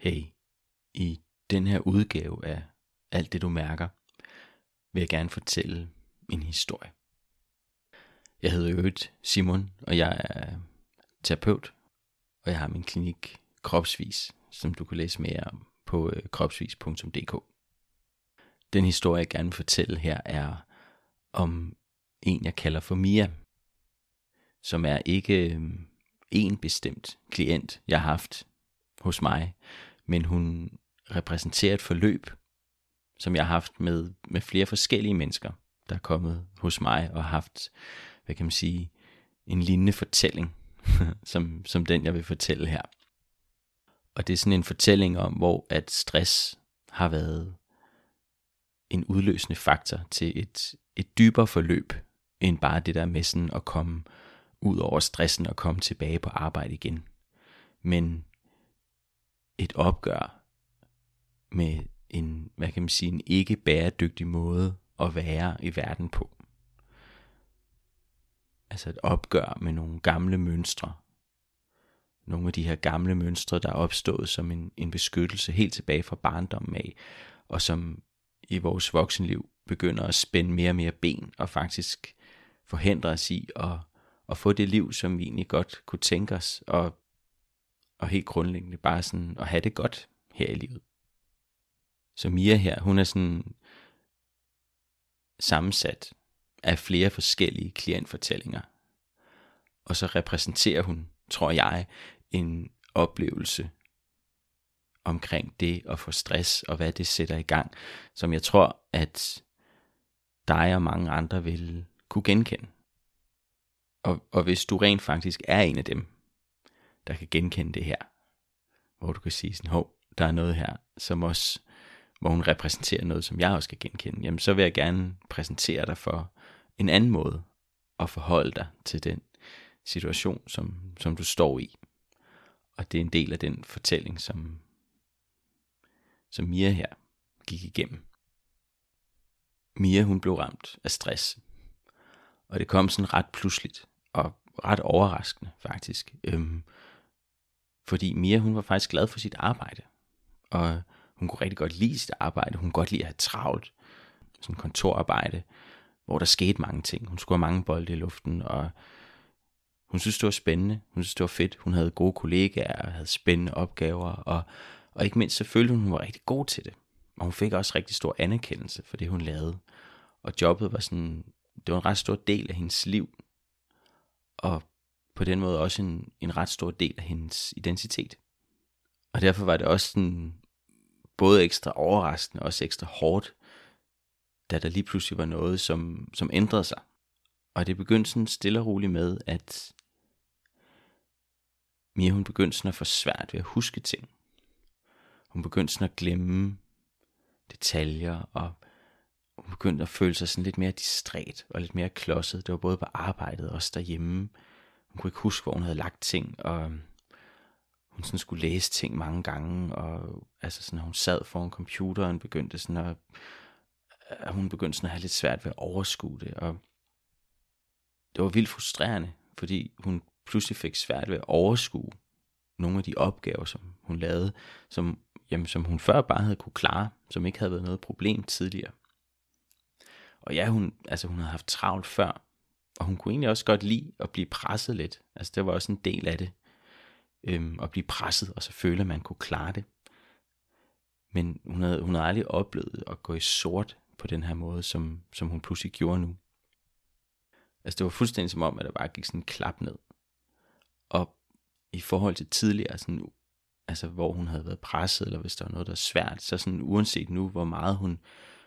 Hey, i den her udgave af alt det du mærker, vil jeg gerne fortælle en historie. Jeg hedder Øvrigt Simon, og jeg er terapeut, og jeg har min klinik Kropsvis, som du kan læse mere om på øh, kropsvis.dk. Den historie, jeg gerne vil fortælle her, er om en, jeg kalder for Mia, som er ikke øh, en bestemt klient, jeg har haft hos mig, men hun repræsenterer et forløb, som jeg har haft med, med flere forskellige mennesker, der er kommet hos mig og har haft, hvad kan man sige, en lignende fortælling, som, som den jeg vil fortælle her. Og det er sådan en fortælling om, hvor at stress har været en udløsende faktor til et, et dybere forløb, end bare det der med sådan at komme ud over stressen og komme tilbage på arbejde igen. Men et opgør med en, hvad kan man sige, en ikke bæredygtig måde at være i verden på. Altså et opgør med nogle gamle mønstre. Nogle af de her gamle mønstre, der er opstået som en, en beskyttelse helt tilbage fra barndommen af, og som i vores voksenliv begynder at spænde mere og mere ben, og faktisk forhindre os i at, at få det liv, som vi egentlig godt kunne tænke os, og, og helt grundlæggende bare sådan at have det godt her i livet. Så Mia her, hun er sådan sammensat af flere forskellige klientfortællinger. Og så repræsenterer hun, tror jeg, en oplevelse omkring det at få stress og hvad det sætter i gang, som jeg tror, at dig og mange andre vil kunne genkende. Og, og hvis du rent faktisk er en af dem, der kan genkende det her, hvor du kan sige sådan, hov, der er noget her, som også hvor hun repræsenterer noget, som jeg også kan genkende, jamen så vil jeg gerne præsentere dig for en anden måde at forholde dig til den situation, som, som du står i. Og det er en del af den fortælling, som, som Mia her gik igennem. Mia hun blev ramt af stress. Og det kom sådan ret pludseligt og ret overraskende faktisk. Øhm, fordi Mia hun var faktisk glad for sit arbejde. Og hun kunne rigtig godt lide sit arbejde. Hun kunne godt lide at have travlt. Sådan kontorarbejde, hvor der skete mange ting. Hun skulle have mange bolde i luften, og hun synes, det var spændende. Hun synes, det var fedt. Hun havde gode kollegaer, og havde spændende opgaver, og, og ikke mindst selvfølgelig, hun var rigtig god til det. Og hun fik også rigtig stor anerkendelse for det, hun lavede. Og jobbet var sådan, det var en ret stor del af hendes liv. Og på den måde også en, en ret stor del af hendes identitet. Og derfor var det også sådan både ekstra overraskende og også ekstra hårdt, da der lige pludselig var noget, som, som ændrede sig. Og det begyndte sådan stille og roligt med, at Mia hun begyndte sådan at få svært ved at huske ting. Hun begyndte sådan at glemme detaljer, og hun begyndte at føle sig sådan lidt mere distræt og lidt mere klodset. Det var både på arbejdet og også derhjemme. Hun kunne ikke huske, hvor hun havde lagt ting, og øhm, hun sådan skulle læse ting mange gange, og altså sådan, hun sad foran computeren, begyndte sådan at, at hun begyndte sådan at have lidt svært ved at overskue det, og det var vildt frustrerende, fordi hun pludselig fik svært ved at overskue nogle af de opgaver, som hun lavede, som, jamen, som hun før bare havde kunne klare, som ikke havde været noget problem tidligere. Og ja, hun, altså hun havde haft travlt før, og hun kunne egentlig også godt lide at blive presset lidt. Altså det var også en del af det øhm, at blive presset, og så føle, at man kunne klare det. Men hun havde, hun havde aldrig oplevet at gå i sort på den her måde, som, som hun pludselig gjorde nu. Altså det var fuldstændig som om, at der bare gik sådan en klap ned. Og i forhold til tidligere, sådan, altså hvor hun havde været presset, eller hvis der var noget, der var svært, så sådan uanset nu, hvor meget hun,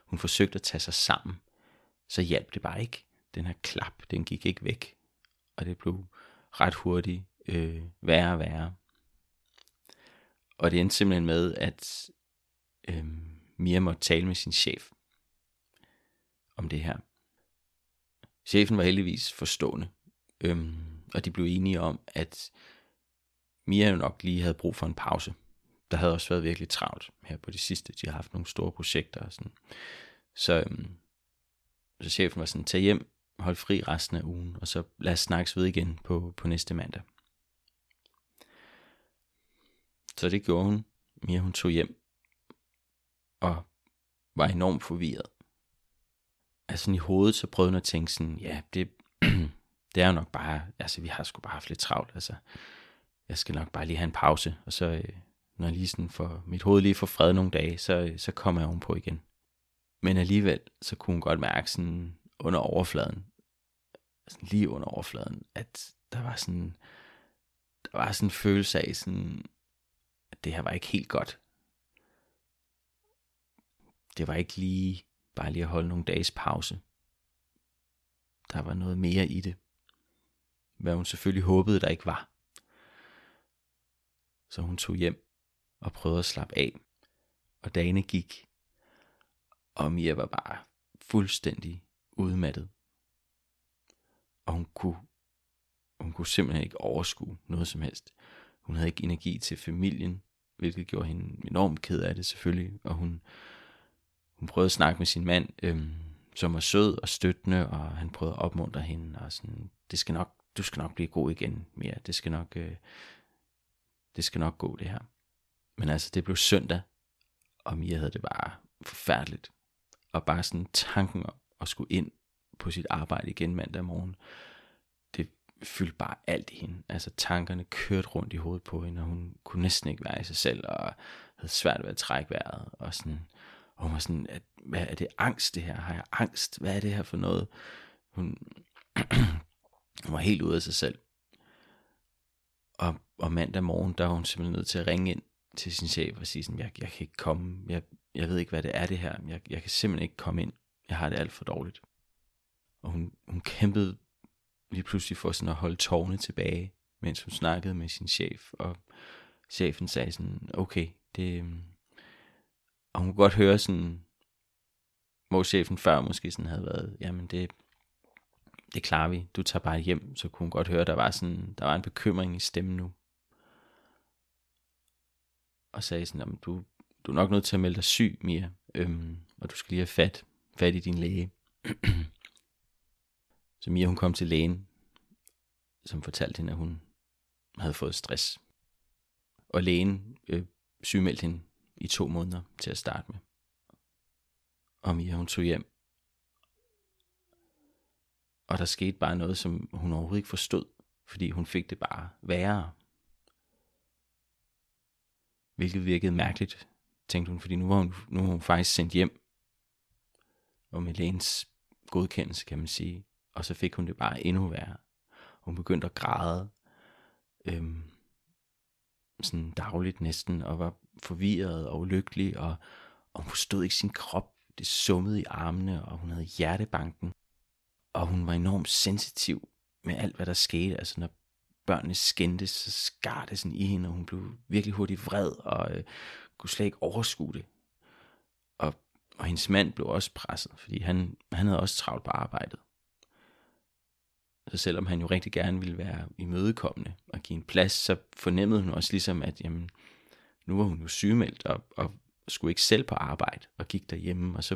hun forsøgte at tage sig sammen, så hjalp det bare ikke. Den her klap, den gik ikke væk. Og det blev ret hurtigt øh, værre og værre. Og det endte simpelthen med, at øh, Mia måtte tale med sin chef om det her. Chefen var heldigvis forstående, øh, og de blev enige om, at Mia jo nok lige havde brug for en pause. Der havde også været virkelig travlt her på det sidste. De har haft nogle store projekter og sådan. Så, øh, så chefen var sådan, tag hjem, hold fri resten af ugen, og så lad os snakkes ved igen på, på næste mandag. Så det gjorde hun. Mia hun tog hjem og var enormt forvirret. Altså i hovedet, så prøvede hun at tænke sådan, ja, det, det er jo nok bare, altså vi har sgu bare haft lidt travlt, altså jeg skal nok bare lige have en pause, og så øh, når jeg lige sådan får, mit hoved lige får fred nogle dage, så, øh, så kommer jeg ovenpå igen. Men alligevel, så kunne hun godt mærke sådan under overfladen, sådan lige under overfladen, at der var sådan, der var sådan en følelse af sådan, at det her var ikke helt godt. Det var ikke lige bare lige at holde nogle dages pause. Der var noget mere i det. Hvad hun selvfølgelig håbede, der ikke var. Så hun tog hjem og prøvede at slappe af. Og dagene gik, og Mia var bare fuldstændig udmattet. Og hun kunne, hun kunne simpelthen ikke overskue noget som helst. Hun havde ikke energi til familien, hvilket gjorde hende enormt ked af det selvfølgelig. Og hun, hun prøvede at snakke med sin mand, øhm, som var sød og støttende, og han prøvede at opmuntre hende, og sådan, det skal nok, du skal nok blive god igen, mere. Det skal nok, øh, det skal nok gå det her. Men altså, det blev søndag, og Mia havde det bare forfærdeligt. Og bare sådan tanken om at skulle ind på sit arbejde igen mandag morgen, det fyldte bare alt i hende. Altså tankerne kørte rundt i hovedet på hende, og hun kunne næsten ikke være i sig selv, og havde svært ved at trække vejret, og sådan, og hun var sådan, at, hvad er det angst det her? Har jeg angst? Hvad er det her for noget? Hun, hun var helt ude af sig selv. Og, og mandag morgen, der var hun simpelthen nødt til at ringe ind til sin chef og sige sådan, jeg, jeg kan ikke komme, jeg, jeg ved ikke, hvad det er det her, jeg, jeg kan simpelthen ikke komme ind, jeg har det alt for dårligt. Og hun, hun kæmpede lige pludselig for sådan at holde tårne tilbage, mens hun snakkede med sin chef, og chefen sagde sådan, okay, det, øhm. og hun kunne godt høre sådan, hvor chefen før måske sådan havde været, jamen det, det klarer vi, du tager bare hjem, så kunne hun godt høre, der var sådan, der var en bekymring i stemmen nu. Og sagde sådan, jamen du, du er nok nødt til at melde dig syg, Mia, øhm, og du skal lige have fat, fat i din læge så Mia hun kom til lægen, som fortalte hende, at hun havde fået stress. Og lægen øh, sygemeldte hende i to måneder til at starte med. Og Mia hun tog hjem. Og der skete bare noget, som hun overhovedet ikke forstod, fordi hun fik det bare værre. Hvilket virkede mærkeligt, tænkte hun, fordi nu var hun, nu var hun faktisk sendt hjem. Og med lægens godkendelse, kan man sige. Og så fik hun det bare endnu værre. Hun begyndte at græde. Øhm, sådan dagligt næsten, og var forvirret og ulykkelig, og, og hun forstod ikke sin krop. Det summede i armene, og hun havde hjertebanken. Og hun var enormt sensitiv med alt, hvad der skete. Altså når børnene skændtes, så skar det sådan i hende, og hun blev virkelig hurtigt vred, og øh, kunne slet ikke overskue det. Og, og hendes mand blev også presset, fordi han, han havde også travlt på arbejdet. Så selvom han jo rigtig gerne ville være imødekommende og give en plads, så fornemmede hun også ligesom, at jamen, nu var hun jo sygemeldt og, og skulle ikke selv på arbejde og gik derhjemme. Og så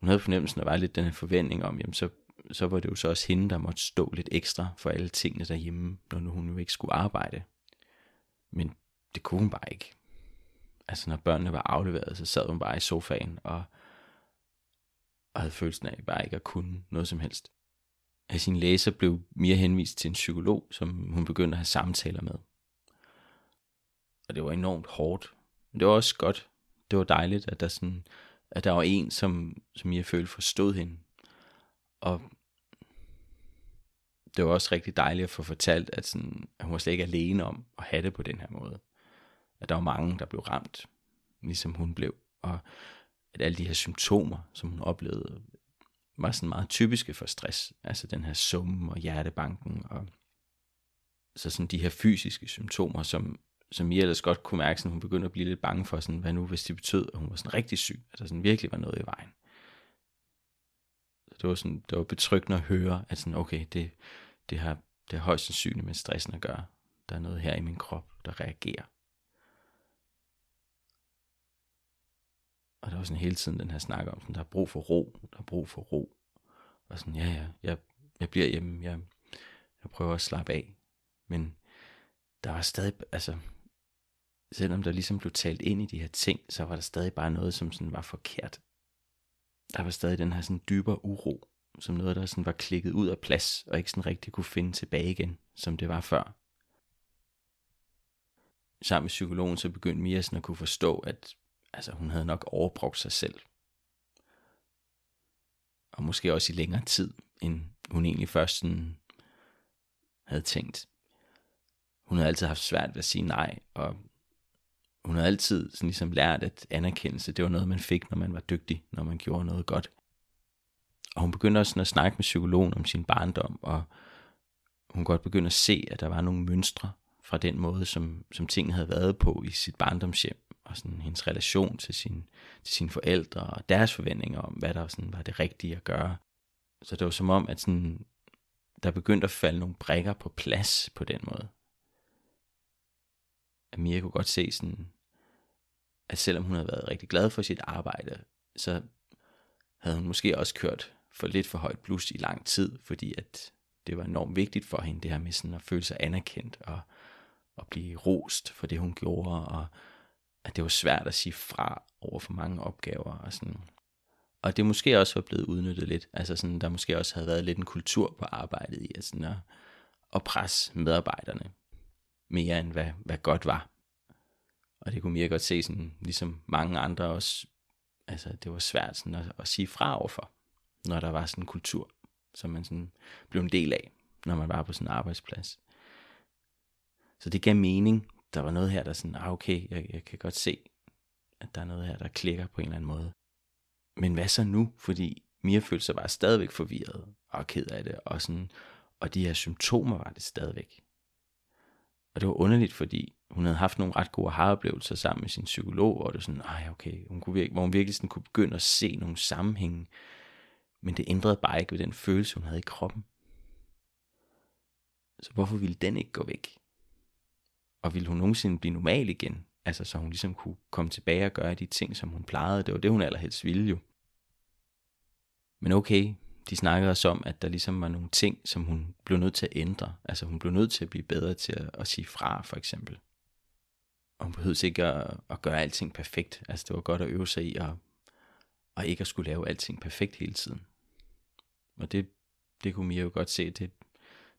hun havde fornemmelsen, at der var lidt den her forventning om, jamen så, så var det jo så også hende, der måtte stå lidt ekstra for alle tingene derhjemme, når nu hun jo ikke skulle arbejde. Men det kunne hun bare ikke. Altså når børnene var afleveret, så sad hun bare i sofaen og, og havde følelsen af bare ikke at kunne noget som helst af sin læser blev mere henvist til en psykolog, som hun begyndte at have samtaler med. Og det var enormt hårdt. Men det var også godt. Det var dejligt, at der, sådan, at der var en, som, som jeg følte forstod hende. Og det var også rigtig dejligt at få fortalt, at, sådan, at hun var slet ikke alene om at have det på den her måde. At der var mange, der blev ramt, ligesom hun blev. Og at alle de her symptomer, som hun oplevede, var sådan meget typiske for stress. Altså den her summe og hjertebanken og så sådan de her fysiske symptomer, som, som I ellers godt kunne mærke, sådan, hun begyndte at blive lidt bange for, sådan, hvad nu hvis det betød, at hun var sådan rigtig syg, at der sådan virkelig var noget i vejen. Så det var, sådan, det var betryggende at høre, at sådan, okay, det, det, har, det har højst sandsynligt med stressen at gøre. Der er noget her i min krop, der reagerer. Og der var sådan hele tiden den her snak om, sådan, der er brug for ro, der er brug for ro. Og sådan, ja, ja, jeg, jeg bliver hjemme, jeg, jeg prøver at slappe af. Men der var stadig, altså, selvom der ligesom blev talt ind i de her ting, så var der stadig bare noget, som sådan var forkert. Der var stadig den her sådan dybere uro, som noget, der sådan var klikket ud af plads, og ikke sådan rigtig kunne finde tilbage igen, som det var før. Sammen med psykologen, så begyndte Mia sådan at kunne forstå, at altså, hun havde nok overbrugt sig selv. Og måske også i længere tid, end hun egentlig først sådan havde tænkt. Hun havde altid haft svært ved at sige nej, og hun havde altid sådan ligesom lært, at anerkendelse, det var noget, man fik, når man var dygtig, når man gjorde noget godt. Og hun begyndte også sådan at snakke med psykologen om sin barndom, og hun godt begyndte at se, at der var nogle mønstre fra den måde, som, som tingene havde været på i sit barndomshjem, og sådan hendes relation til, sin, til sine forældre, og deres forventninger om, hvad der sådan var det rigtige at gøre. Så det var som om, at sådan, der begyndte at falde nogle brækker på plads på den måde. At Mia kunne godt se sådan, at selvom hun havde været rigtig glad for sit arbejde, så havde hun måske også kørt for lidt for højt blus i lang tid, fordi at det var enormt vigtigt for hende, det her med sådan at føle sig anerkendt og, og blive rost for det, hun gjorde, og at det var svært at sige fra over for mange opgaver. Og, sådan. og det måske også var blevet udnyttet lidt. Altså sådan, der måske også havde været lidt en kultur på arbejdet i at, sådan at, at presse medarbejderne mere end hvad, hvad godt var. Og det kunne mere godt se, sådan, ligesom mange andre også, altså det var svært sådan at, at sige fra overfor, når der var sådan en kultur, som man sådan blev en del af, når man var på sådan en arbejdsplads. Så det gav mening. Der var noget her, der sådan, ah okay, jeg, jeg kan godt se, at der er noget her, der klikker på en eller anden måde. Men hvad så nu? Fordi Mia følte sig bare stadigvæk forvirret og ked af det, og, sådan, og de her symptomer var det stadigvæk. Og det var underligt, fordi hun havde haft nogle ret gode haroplevelser sammen med sin psykolog, hvor det var sådan, ej okay, hun kunne virke, hvor hun virkelig sådan kunne begynde at se nogle sammenhænge, men det ændrede bare ikke ved den følelse, hun havde i kroppen. Så hvorfor ville den ikke gå væk? Og ville hun nogensinde blive normal igen? Altså så hun ligesom kunne komme tilbage og gøre de ting, som hun plejede. Det var det, hun allerhelst ville jo. Men okay, de snakkede også om, at der ligesom var nogle ting, som hun blev nødt til at ændre. Altså hun blev nødt til at blive bedre til at, at sige fra, for eksempel. Og hun behøvede ikke at, at gøre alting perfekt. Altså det var godt at øve sig i at, at ikke at skulle lave alting perfekt hele tiden. Og det, det kunne Mia jo godt se, det,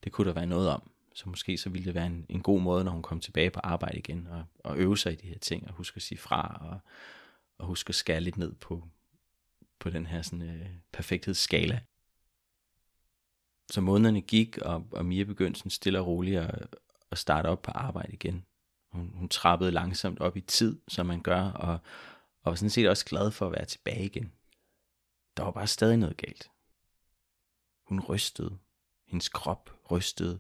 det kunne der være noget om. Så måske så ville det være en, en god måde, når hun kom tilbage på arbejde igen, og, og øve sig i de her ting, og huske at sige fra, og, og huske at skære lidt ned på, på den her sådan, øh, perfekthedsskala. Så månederne gik, og, og Mia begyndte sådan stille og roligt at, at starte op på arbejde igen. Hun, hun trappede langsomt op i tid, som man gør, og, og var sådan set også glad for at være tilbage igen. Der var bare stadig noget galt. Hun rystede. Hendes krop rystede.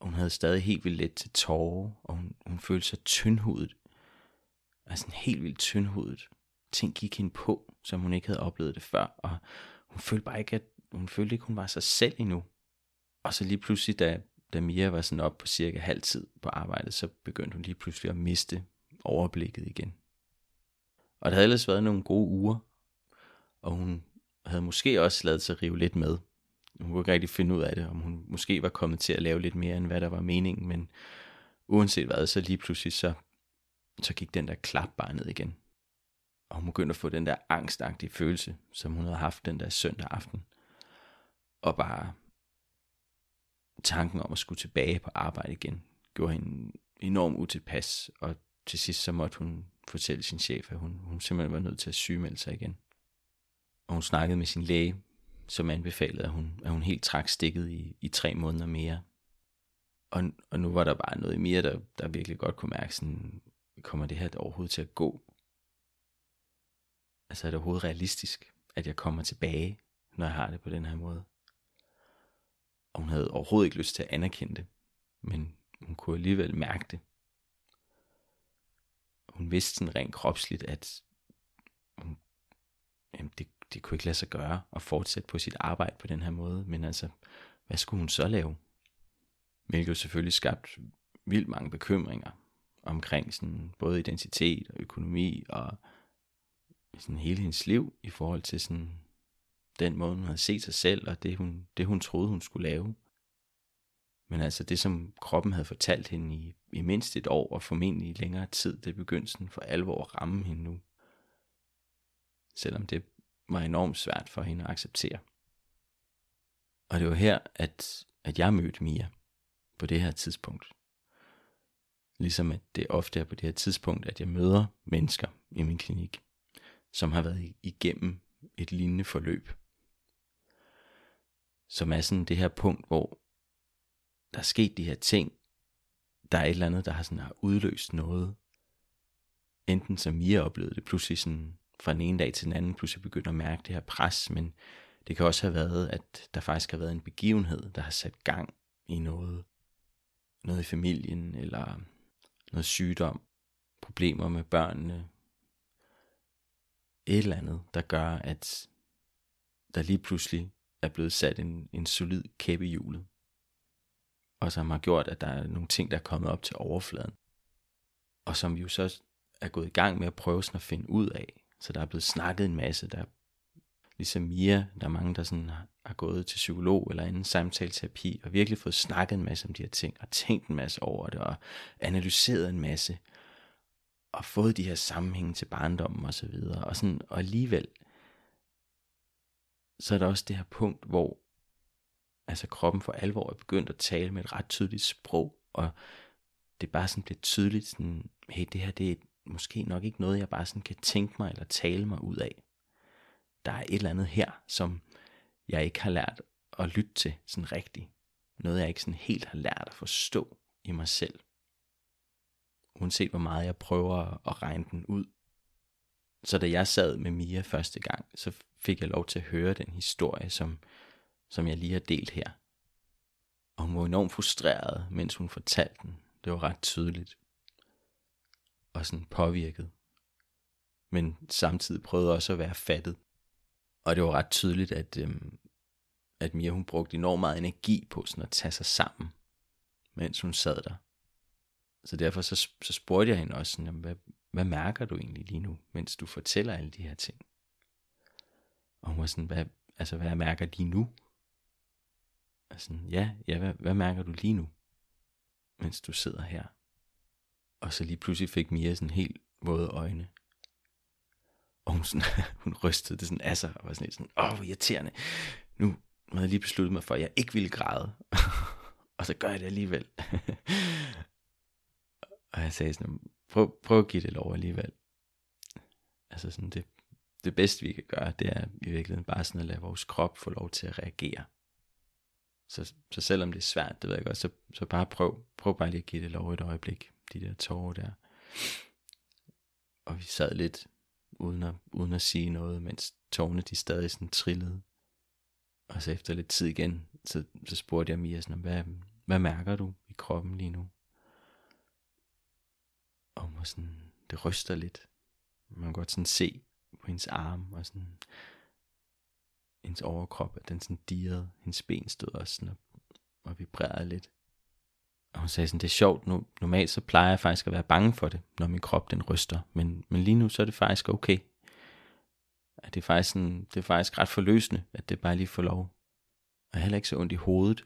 Hun havde stadig helt vildt let til tårer, og hun, hun følte sig tyndhudet. Altså helt vildt tyndhudet. Ting gik hende på, som hun ikke havde oplevet det før, og hun følte bare ikke, at hun følte ikke, hun var sig selv endnu. Og så lige pludselig, da, da Mia var sådan op på cirka halv tid på arbejdet, så begyndte hun lige pludselig at miste overblikket igen. Og det havde ellers været nogle gode uger, og hun havde måske også lavet sig rive lidt med. Hun kunne ikke rigtig finde ud af det, om hun måske var kommet til at lave lidt mere, end hvad der var meningen, men uanset hvad, så lige pludselig så, så gik den der klap bare ned igen. Og hun begyndte at få den der angstagtige følelse, som hun havde haft den der søndag aften. Og bare tanken om at skulle tilbage på arbejde igen, gjorde hende enormt utilpas, og til sidst så måtte hun fortælle sin chef, at hun, hun simpelthen var nødt til at sygemelde sig igen. Og hun snakkede med sin læge, som anbefalede, at hun, at hun helt trak stikket i, i tre måneder mere. Og, og nu var der bare noget i mere, der, der virkelig godt kunne mærke, sådan, kommer det her overhovedet til at gå? Altså er det overhovedet realistisk, at jeg kommer tilbage, når jeg har det på den her måde? Og hun havde overhovedet ikke lyst til at anerkende det, men hun kunne alligevel mærke det. Hun vidste sådan rent kropsligt, at hun, jamen det, det kunne ikke lade sig gøre at fortsætte på sit arbejde på den her måde, men altså, hvad skulle hun så lave? Hvilket jo selvfølgelig skabt vildt mange bekymringer omkring sådan både identitet og økonomi og sådan hele hendes liv i forhold til sådan den måde, hun havde set sig selv og det hun, det hun troede, hun skulle lave. Men altså det, som kroppen havde fortalt hende i, i mindst et år, og formentlig i længere tid, det begyndte sådan for alvor at ramme hende nu. Selvom det var enormt svært for hende at acceptere. Og det var her, at, at jeg mødte Mia på det her tidspunkt. Ligesom at det ofte er på det her tidspunkt, at jeg møder mennesker i min klinik, som har været igennem et lignende forløb. Som er sådan det her punkt, hvor der er sket de her ting, der er et eller andet, der har, sådan, har udløst noget. Enten som Mia oplevede det, pludselig sådan fra den ene dag til den anden, pludselig begynder at mærke det her pres, men det kan også have været, at der faktisk har været en begivenhed, der har sat gang i noget. Noget i familien, eller noget sygdom, problemer med børnene. Et eller andet, der gør, at der lige pludselig er blevet sat en, en solid kæppe i hjulet. Og som har gjort, at der er nogle ting, der er kommet op til overfladen. Og som vi jo så er gået i gang med at prøve sådan at finde ud af. Så der er blevet snakket en masse, der ligesom Mia, der er mange, der sådan har, gået til psykolog eller anden samtaleterapi, og virkelig fået snakket en masse om de her ting, og tænkt en masse over det, og analyseret en masse, og fået de her sammenhænge til barndommen og så videre, og, sådan, og alligevel, så er der også det her punkt, hvor altså kroppen for alvor er begyndt at tale med et ret tydeligt sprog, og det er bare sådan lidt tydeligt, sådan, hey, det her, det er måske nok ikke noget, jeg bare sådan kan tænke mig eller tale mig ud af der er et eller andet her, som jeg ikke har lært at lytte til sådan rigtigt. Noget jeg ikke sådan helt har lært at forstå i mig selv. Uanset hvor meget jeg prøver at regne den ud. Så da jeg sad med Mia første gang, så fik jeg lov til at høre den historie, som, som jeg lige har delt her. Og hun var enormt frustreret, mens hun fortalte den. Det var ret tydeligt. Og sådan påvirket. Men samtidig prøvede også at være fattet. Og det var ret tydeligt, at, øhm, at Mia hun brugte enormt meget energi på sådan at tage sig sammen, mens hun sad der. Så derfor så, så spurgte jeg hende også, sådan, hvad, hvad mærker du egentlig lige nu, mens du fortæller alle de her ting? Og hun var sådan, hvad, altså, hvad jeg mærker lige nu? Og sådan, ja, ja hvad, hvad mærker du lige nu, mens du sidder her? Og så lige pludselig fik Mia sådan helt våde øjne. Og hun, sådan, hun rystede det sådan af sig, og var sådan sådan, åh, hvor irriterende. Nu havde jeg lige besluttet mig for, at jeg ikke ville græde. og så gør jeg det alligevel. og jeg sagde sådan, prøv, prøv at give det lov alligevel. Altså sådan, det, det bedste vi kan gøre, det er i virkeligheden bare sådan at lade vores krop få lov til at reagere. Så, så selvom det er svært, det ved jeg godt, så, så bare prøv, prøv bare lige at give det lov et øjeblik, de der tårer der. Og vi sad lidt uden at, uden at sige noget, mens tårne de stadig sådan trillede. Og så efter lidt tid igen, så, så spurgte jeg Mia sådan, hvad, hvad mærker du i kroppen lige nu? Og hun var sådan, det ryster lidt. Man kan godt sådan se på hendes arm og sådan, hendes overkrop, at den sådan dirrede, hendes ben stod også sådan og, og vibrerede lidt. Og hun sagde sådan, det er sjovt, nu, normalt så plejer jeg faktisk at være bange for det, når min krop den ryster, men, men lige nu så er det faktisk okay. At det, er faktisk sådan, det er faktisk ret forløsende, at det bare lige får lov. Og heller ikke så ondt i hovedet,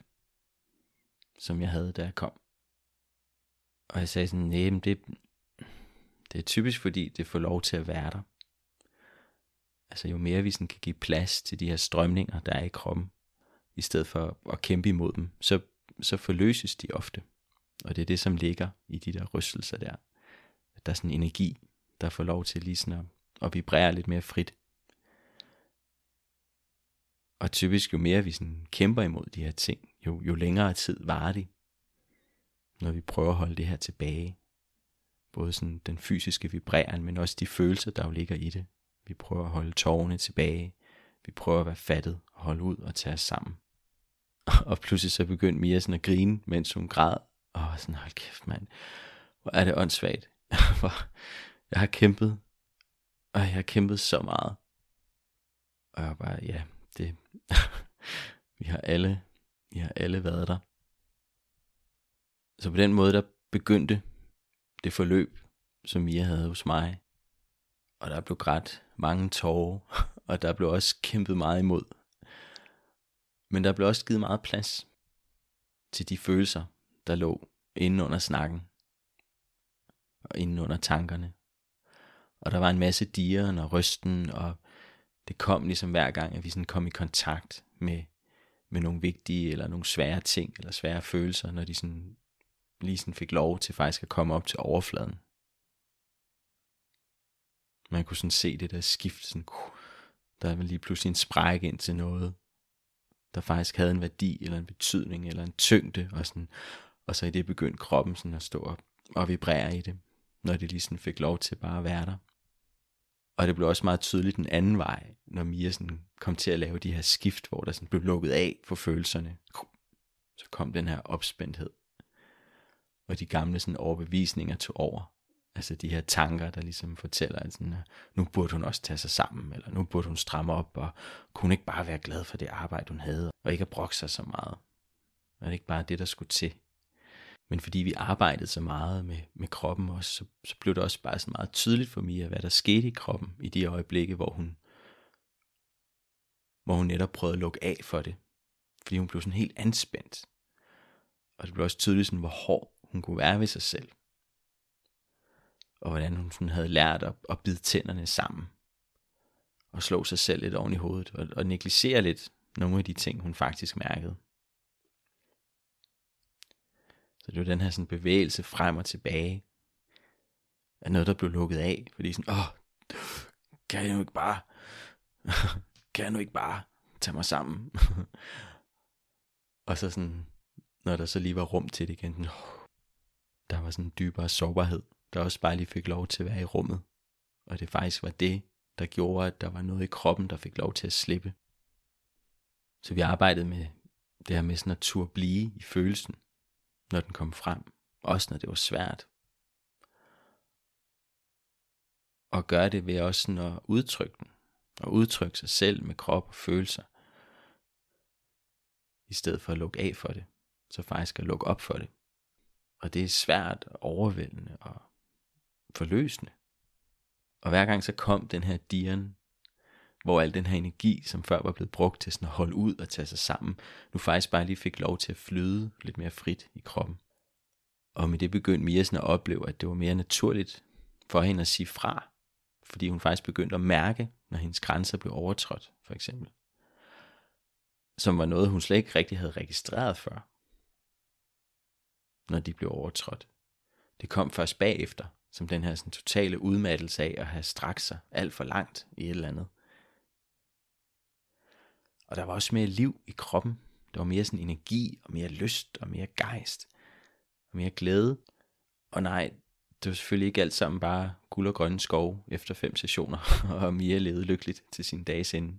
som jeg havde, da jeg kom. Og jeg sagde sådan, nej, det, det er typisk, fordi det får lov til at være der. Altså jo mere vi sådan kan give plads til de her strømninger, der er i kroppen, i stedet for at kæmpe imod dem, så, så forløses de ofte. Og det er det, som ligger i de der rystelser der. At der er sådan en energi, der får lov til lige sådan at, at vibrere lidt mere frit. Og typisk jo mere vi sådan kæmper imod de her ting, jo, jo længere tid varer de. Når vi prøver at holde det her tilbage. Både sådan den fysiske vibreren, men også de følelser, der jo ligger i det. Vi prøver at holde tårerne tilbage. Vi prøver at være fattet og holde ud og tage os sammen. Og pludselig så begyndte Mia sådan at grine, mens hun græd. Og sådan, hold kæft mand, hvor er det åndssvagt. jeg har kæmpet, og jeg har kæmpet så meget. Og jeg bare, ja, det, vi har alle, vi har alle været der. Så på den måde, der begyndte det forløb, som Mia havde hos mig. Og der blev grædt mange tårer, og der blev også kæmpet meget imod. Men der blev også givet meget plads. til de følelser, der lå inde under snakken og inde under tankerne. Og der var en masse dieren og rysten, og det kom ligesom hver gang, at vi sådan kom i kontakt med, med nogle vigtige eller nogle svære ting, eller svære følelser, når de sådan, lige sådan fik lov til faktisk at komme op til overfladen. Man kunne sådan se det der skift, sådan, uh, der var lige pludselig en spræk ind til noget, der faktisk havde en værdi, eller en betydning, eller en tyngde, og, sådan, og så i det begyndte kroppen sådan at stå op og vibrere i det, når det lige sådan fik lov til bare at være der. Og det blev også meget tydeligt den anden vej, når Mia sådan kom til at lave de her skift, hvor der sådan blev lukket af for følelserne. Så kom den her opspændthed. Og de gamle sådan overbevisninger tog over. Altså de her tanker, der ligesom fortæller, at sådan, nu burde hun også tage sig sammen, eller nu burde hun stramme op, og kunne ikke bare være glad for det arbejde, hun havde, og ikke at brokke sig så meget. Og det ikke bare det, der skulle til. Men fordi vi arbejdede så meget med, med kroppen også, så, så blev det også bare sådan meget tydeligt for mig, hvad der skete i kroppen i de øjeblikke, hvor hun, hvor hun netop prøvede at lukke af for det. Fordi hun blev sådan helt anspændt. Og det blev også tydeligt, sådan, hvor hård hun kunne være ved sig selv. Og hvordan hun sådan havde lært at, at bide tænderne sammen. Og slå sig selv lidt oven i hovedet. Og, og negligere lidt nogle af de ting, hun faktisk mærkede. Så det var den her sådan bevægelse frem og tilbage. Af noget, der blev lukket af. Fordi sådan, åh, kan jeg nu ikke bare, kan jeg nu ikke bare tage mig sammen? og så sådan, når der så lige var rum til det igen, sådan, der var sådan en dybere sårbarhed, der også bare lige fik lov til at være i rummet. Og det faktisk var det, der gjorde, at der var noget i kroppen, der fik lov til at slippe. Så vi arbejdede med det her med sådan at turde blive i følelsen når den kom frem, også når det var svært. Og gøre det ved også sådan at udtrykke den, og udtrykke sig selv med krop og følelser, i stedet for at lukke af for det, så faktisk at lukke op for det. Og det er svært og overvældende og forløsende. Og hver gang så kom den her dieren, hvor al den her energi, som før var blevet brugt til sådan at holde ud og tage sig sammen, nu faktisk bare lige fik lov til at flyde lidt mere frit i kroppen. Og med det begyndte Mia sådan at opleve, at det var mere naturligt for hende at sige fra, fordi hun faktisk begyndte at mærke, når hendes grænser blev overtrådt, for eksempel. Som var noget, hun slet ikke rigtig havde registreret før, når de blev overtrådt. Det kom først bagefter, som den her sådan, totale udmattelse af at have strakt sig alt for langt i et eller andet. Og der var også mere liv i kroppen. Der var mere sådan energi, og mere lyst, og mere gejst, og mere glæde. Og nej, det var selvfølgelig ikke alt sammen bare guld og grønne skov efter fem sessioner, og Mia levede lykkeligt til sin dages ende.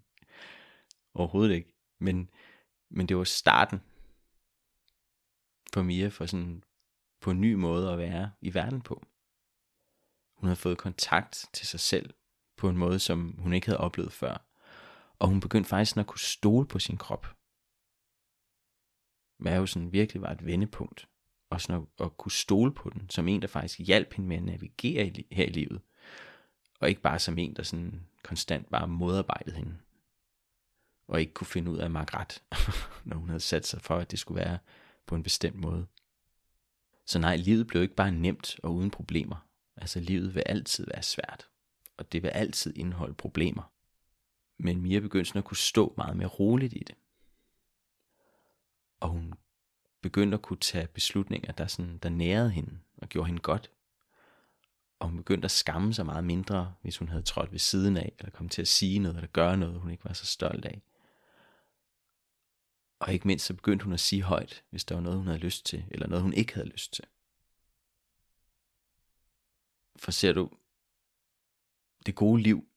Overhovedet ikke. Men, men det var starten for Mia for sådan på en ny måde at være i verden på. Hun havde fået kontakt til sig selv på en måde, som hun ikke havde oplevet før. Og hun begyndte faktisk at kunne stole på sin krop. Maven virkelig var et vendepunkt. Og sådan at, at kunne stole på den, som en, der faktisk hjalp hende med at navigere i, her i livet. Og ikke bare som en, der sådan konstant bare modarbejdede hende. Og ikke kunne finde ud af at ret, når hun havde sat sig for, at det skulle være på en bestemt måde. Så nej, livet blev ikke bare nemt og uden problemer. Altså livet vil altid være svært. Og det vil altid indeholde problemer. Men Mia begyndte sådan at kunne stå meget mere roligt i det. Og hun begyndte at kunne tage beslutninger, der, sådan, der nærede hende og gjorde hende godt. Og hun begyndte at skamme sig meget mindre, hvis hun havde trådt ved siden af, eller kom til at sige noget, eller gøre noget, hun ikke var så stolt af. Og ikke mindst så begyndte hun at sige højt, hvis der var noget, hun havde lyst til, eller noget, hun ikke havde lyst til. For ser du, det gode liv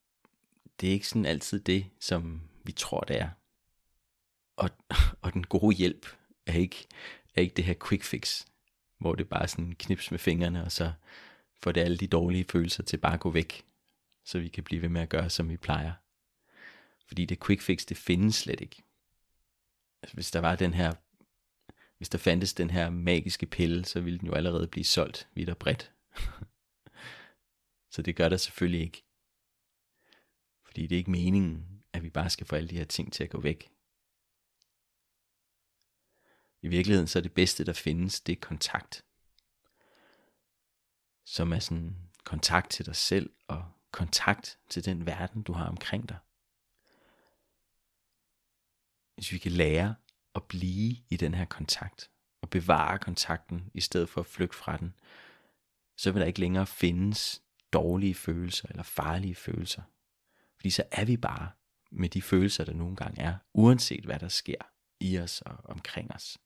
det er ikke sådan altid det, som vi tror, det er. Og, og den gode hjælp er ikke, er ikke det her quick fix, hvor det bare sådan knips med fingrene, og så får det alle de dårlige følelser til bare at gå væk, så vi kan blive ved med at gøre, som vi plejer. Fordi det quick fix, det findes slet ikke. Altså, hvis der var den her, hvis der fandtes den her magiske pille, så ville den jo allerede blive solgt vidt og bredt. så det gør der selvfølgelig ikke. Fordi det er ikke meningen, at vi bare skal få alle de her ting til at gå væk. I virkeligheden så er det bedste, der findes, det er kontakt. Som er sådan kontakt til dig selv og kontakt til den verden, du har omkring dig. Hvis vi kan lære at blive i den her kontakt, og bevare kontakten, i stedet for at flygte fra den, så vil der ikke længere findes dårlige følelser eller farlige følelser. Fordi så er vi bare med de følelser, der nogle gange er, uanset hvad der sker i os og omkring os.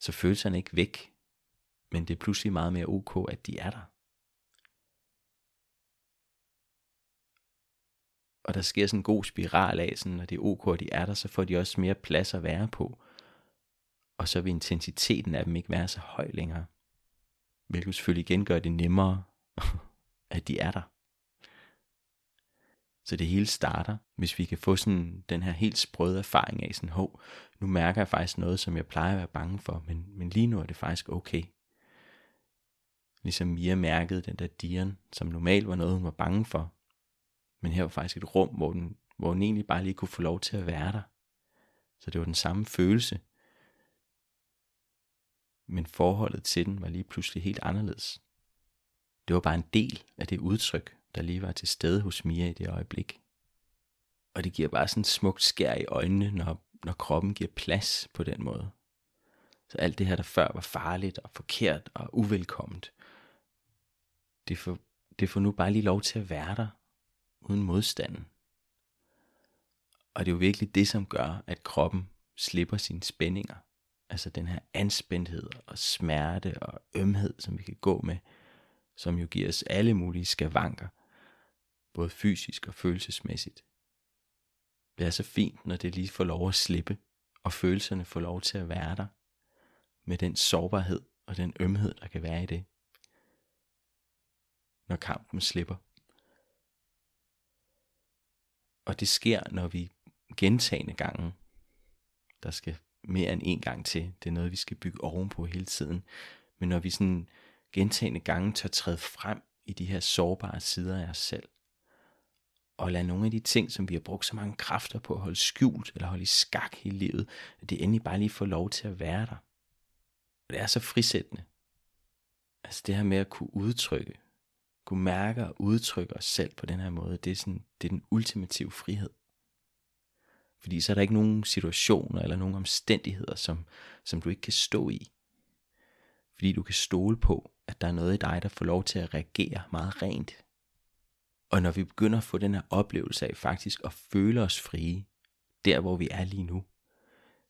Så følelserne er ikke væk, men det er pludselig meget mere ok, at de er der. Og der sker sådan en god spiral af, sådan, når det er ok, at de er der, så får de også mere plads at være på. Og så vil intensiteten af dem ikke være så høj længere. Hvilket selvfølgelig igen gør det nemmere, at de er der. Så det hele starter, hvis vi kan få sådan den her helt sprøde erfaring af sådan, hov, nu mærker jeg faktisk noget, som jeg plejer at være bange for, men, men lige nu er det faktisk okay. Ligesom Mia mærkede den der dieren, som normalt var noget, hun var bange for. Men her var faktisk et rum, hvor den, hvor den egentlig bare lige kunne få lov til at være der. Så det var den samme følelse. Men forholdet til den var lige pludselig helt anderledes. Det var bare en del af det udtryk, der lige var til stede hos Mia i det øjeblik. Og det giver bare sådan smukt skær i øjnene, når, når kroppen giver plads på den måde. Så alt det her, der før var farligt og forkert og uvelkomment, det får, det får nu bare lige lov til at være der, uden modstanden. Og det er jo virkelig det, som gør, at kroppen slipper sine spændinger. Altså den her anspændthed og smerte og ømhed, som vi kan gå med, som jo giver os alle mulige skavanker, både fysisk og følelsesmæssigt. Det er så fint, når det lige får lov at slippe, og følelserne får lov til at være der, med den sårbarhed og den ømhed, der kan være i det, når kampen slipper. Og det sker, når vi gentagende gange, der skal mere end en gang til, det er noget, vi skal bygge ovenpå hele tiden, men når vi sådan gentagende gange tør træde frem i de her sårbare sider af os selv, og lade nogle af de ting, som vi har brugt så mange kræfter på at holde skjult eller holde i skak hele livet, at det endelig bare lige får lov til at være der. Og det er så frisættende. Altså det her med at kunne udtrykke, kunne mærke og udtrykke os selv på den her måde, det er, sådan, det er den ultimative frihed. Fordi så er der ikke nogen situationer eller nogen omstændigheder, som, som du ikke kan stå i. Fordi du kan stole på, at der er noget i dig, der får lov til at reagere meget rent og når vi begynder at få den her oplevelse af faktisk at føle os frie, der hvor vi er lige nu,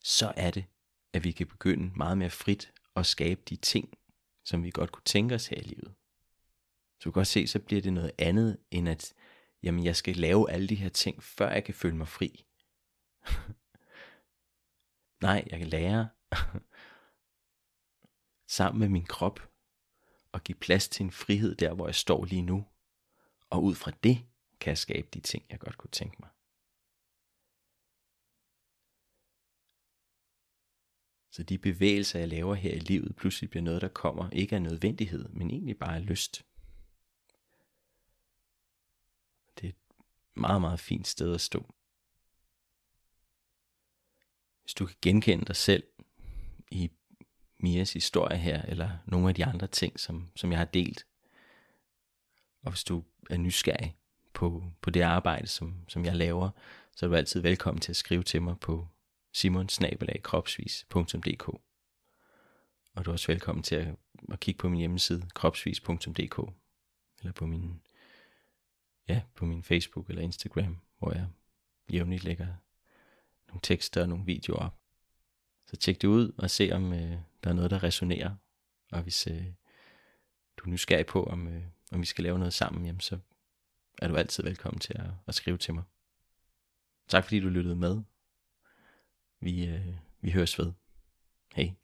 så er det, at vi kan begynde meget mere frit at skabe de ting, som vi godt kunne tænke os her i livet. Så du kan godt se, så bliver det noget andet, end at jamen, jeg skal lave alle de her ting, før jeg kan føle mig fri. Nej, jeg kan lære sammen med min krop og give plads til en frihed der, hvor jeg står lige nu, og ud fra det kan jeg skabe de ting, jeg godt kunne tænke mig. Så de bevægelser, jeg laver her i livet, pludselig bliver noget, der kommer ikke af nødvendighed, men egentlig bare af lyst. Det er et meget, meget fint sted at stå. Hvis du kan genkende dig selv i Mias historie her, eller nogle af de andre ting, som, som jeg har delt, og hvis du er nysgerrig på, på det arbejde, som, som jeg laver, så er du altid velkommen til at skrive til mig på simonsnabelagkropsvis.dk Og du er også velkommen til at, at kigge på min hjemmeside kropsvis.dk eller på min, ja, på min Facebook eller Instagram, hvor jeg jævnligt lægger nogle tekster og nogle videoer op. Så tjek det ud og se, om øh, der er noget, der resonerer. Og hvis øh, du er nysgerrig på, om, øh, om vi skal lave noget sammen, jamen så er du altid velkommen til at, at skrive til mig. Tak fordi du lyttede med. Vi, øh, vi høres ved. Hej.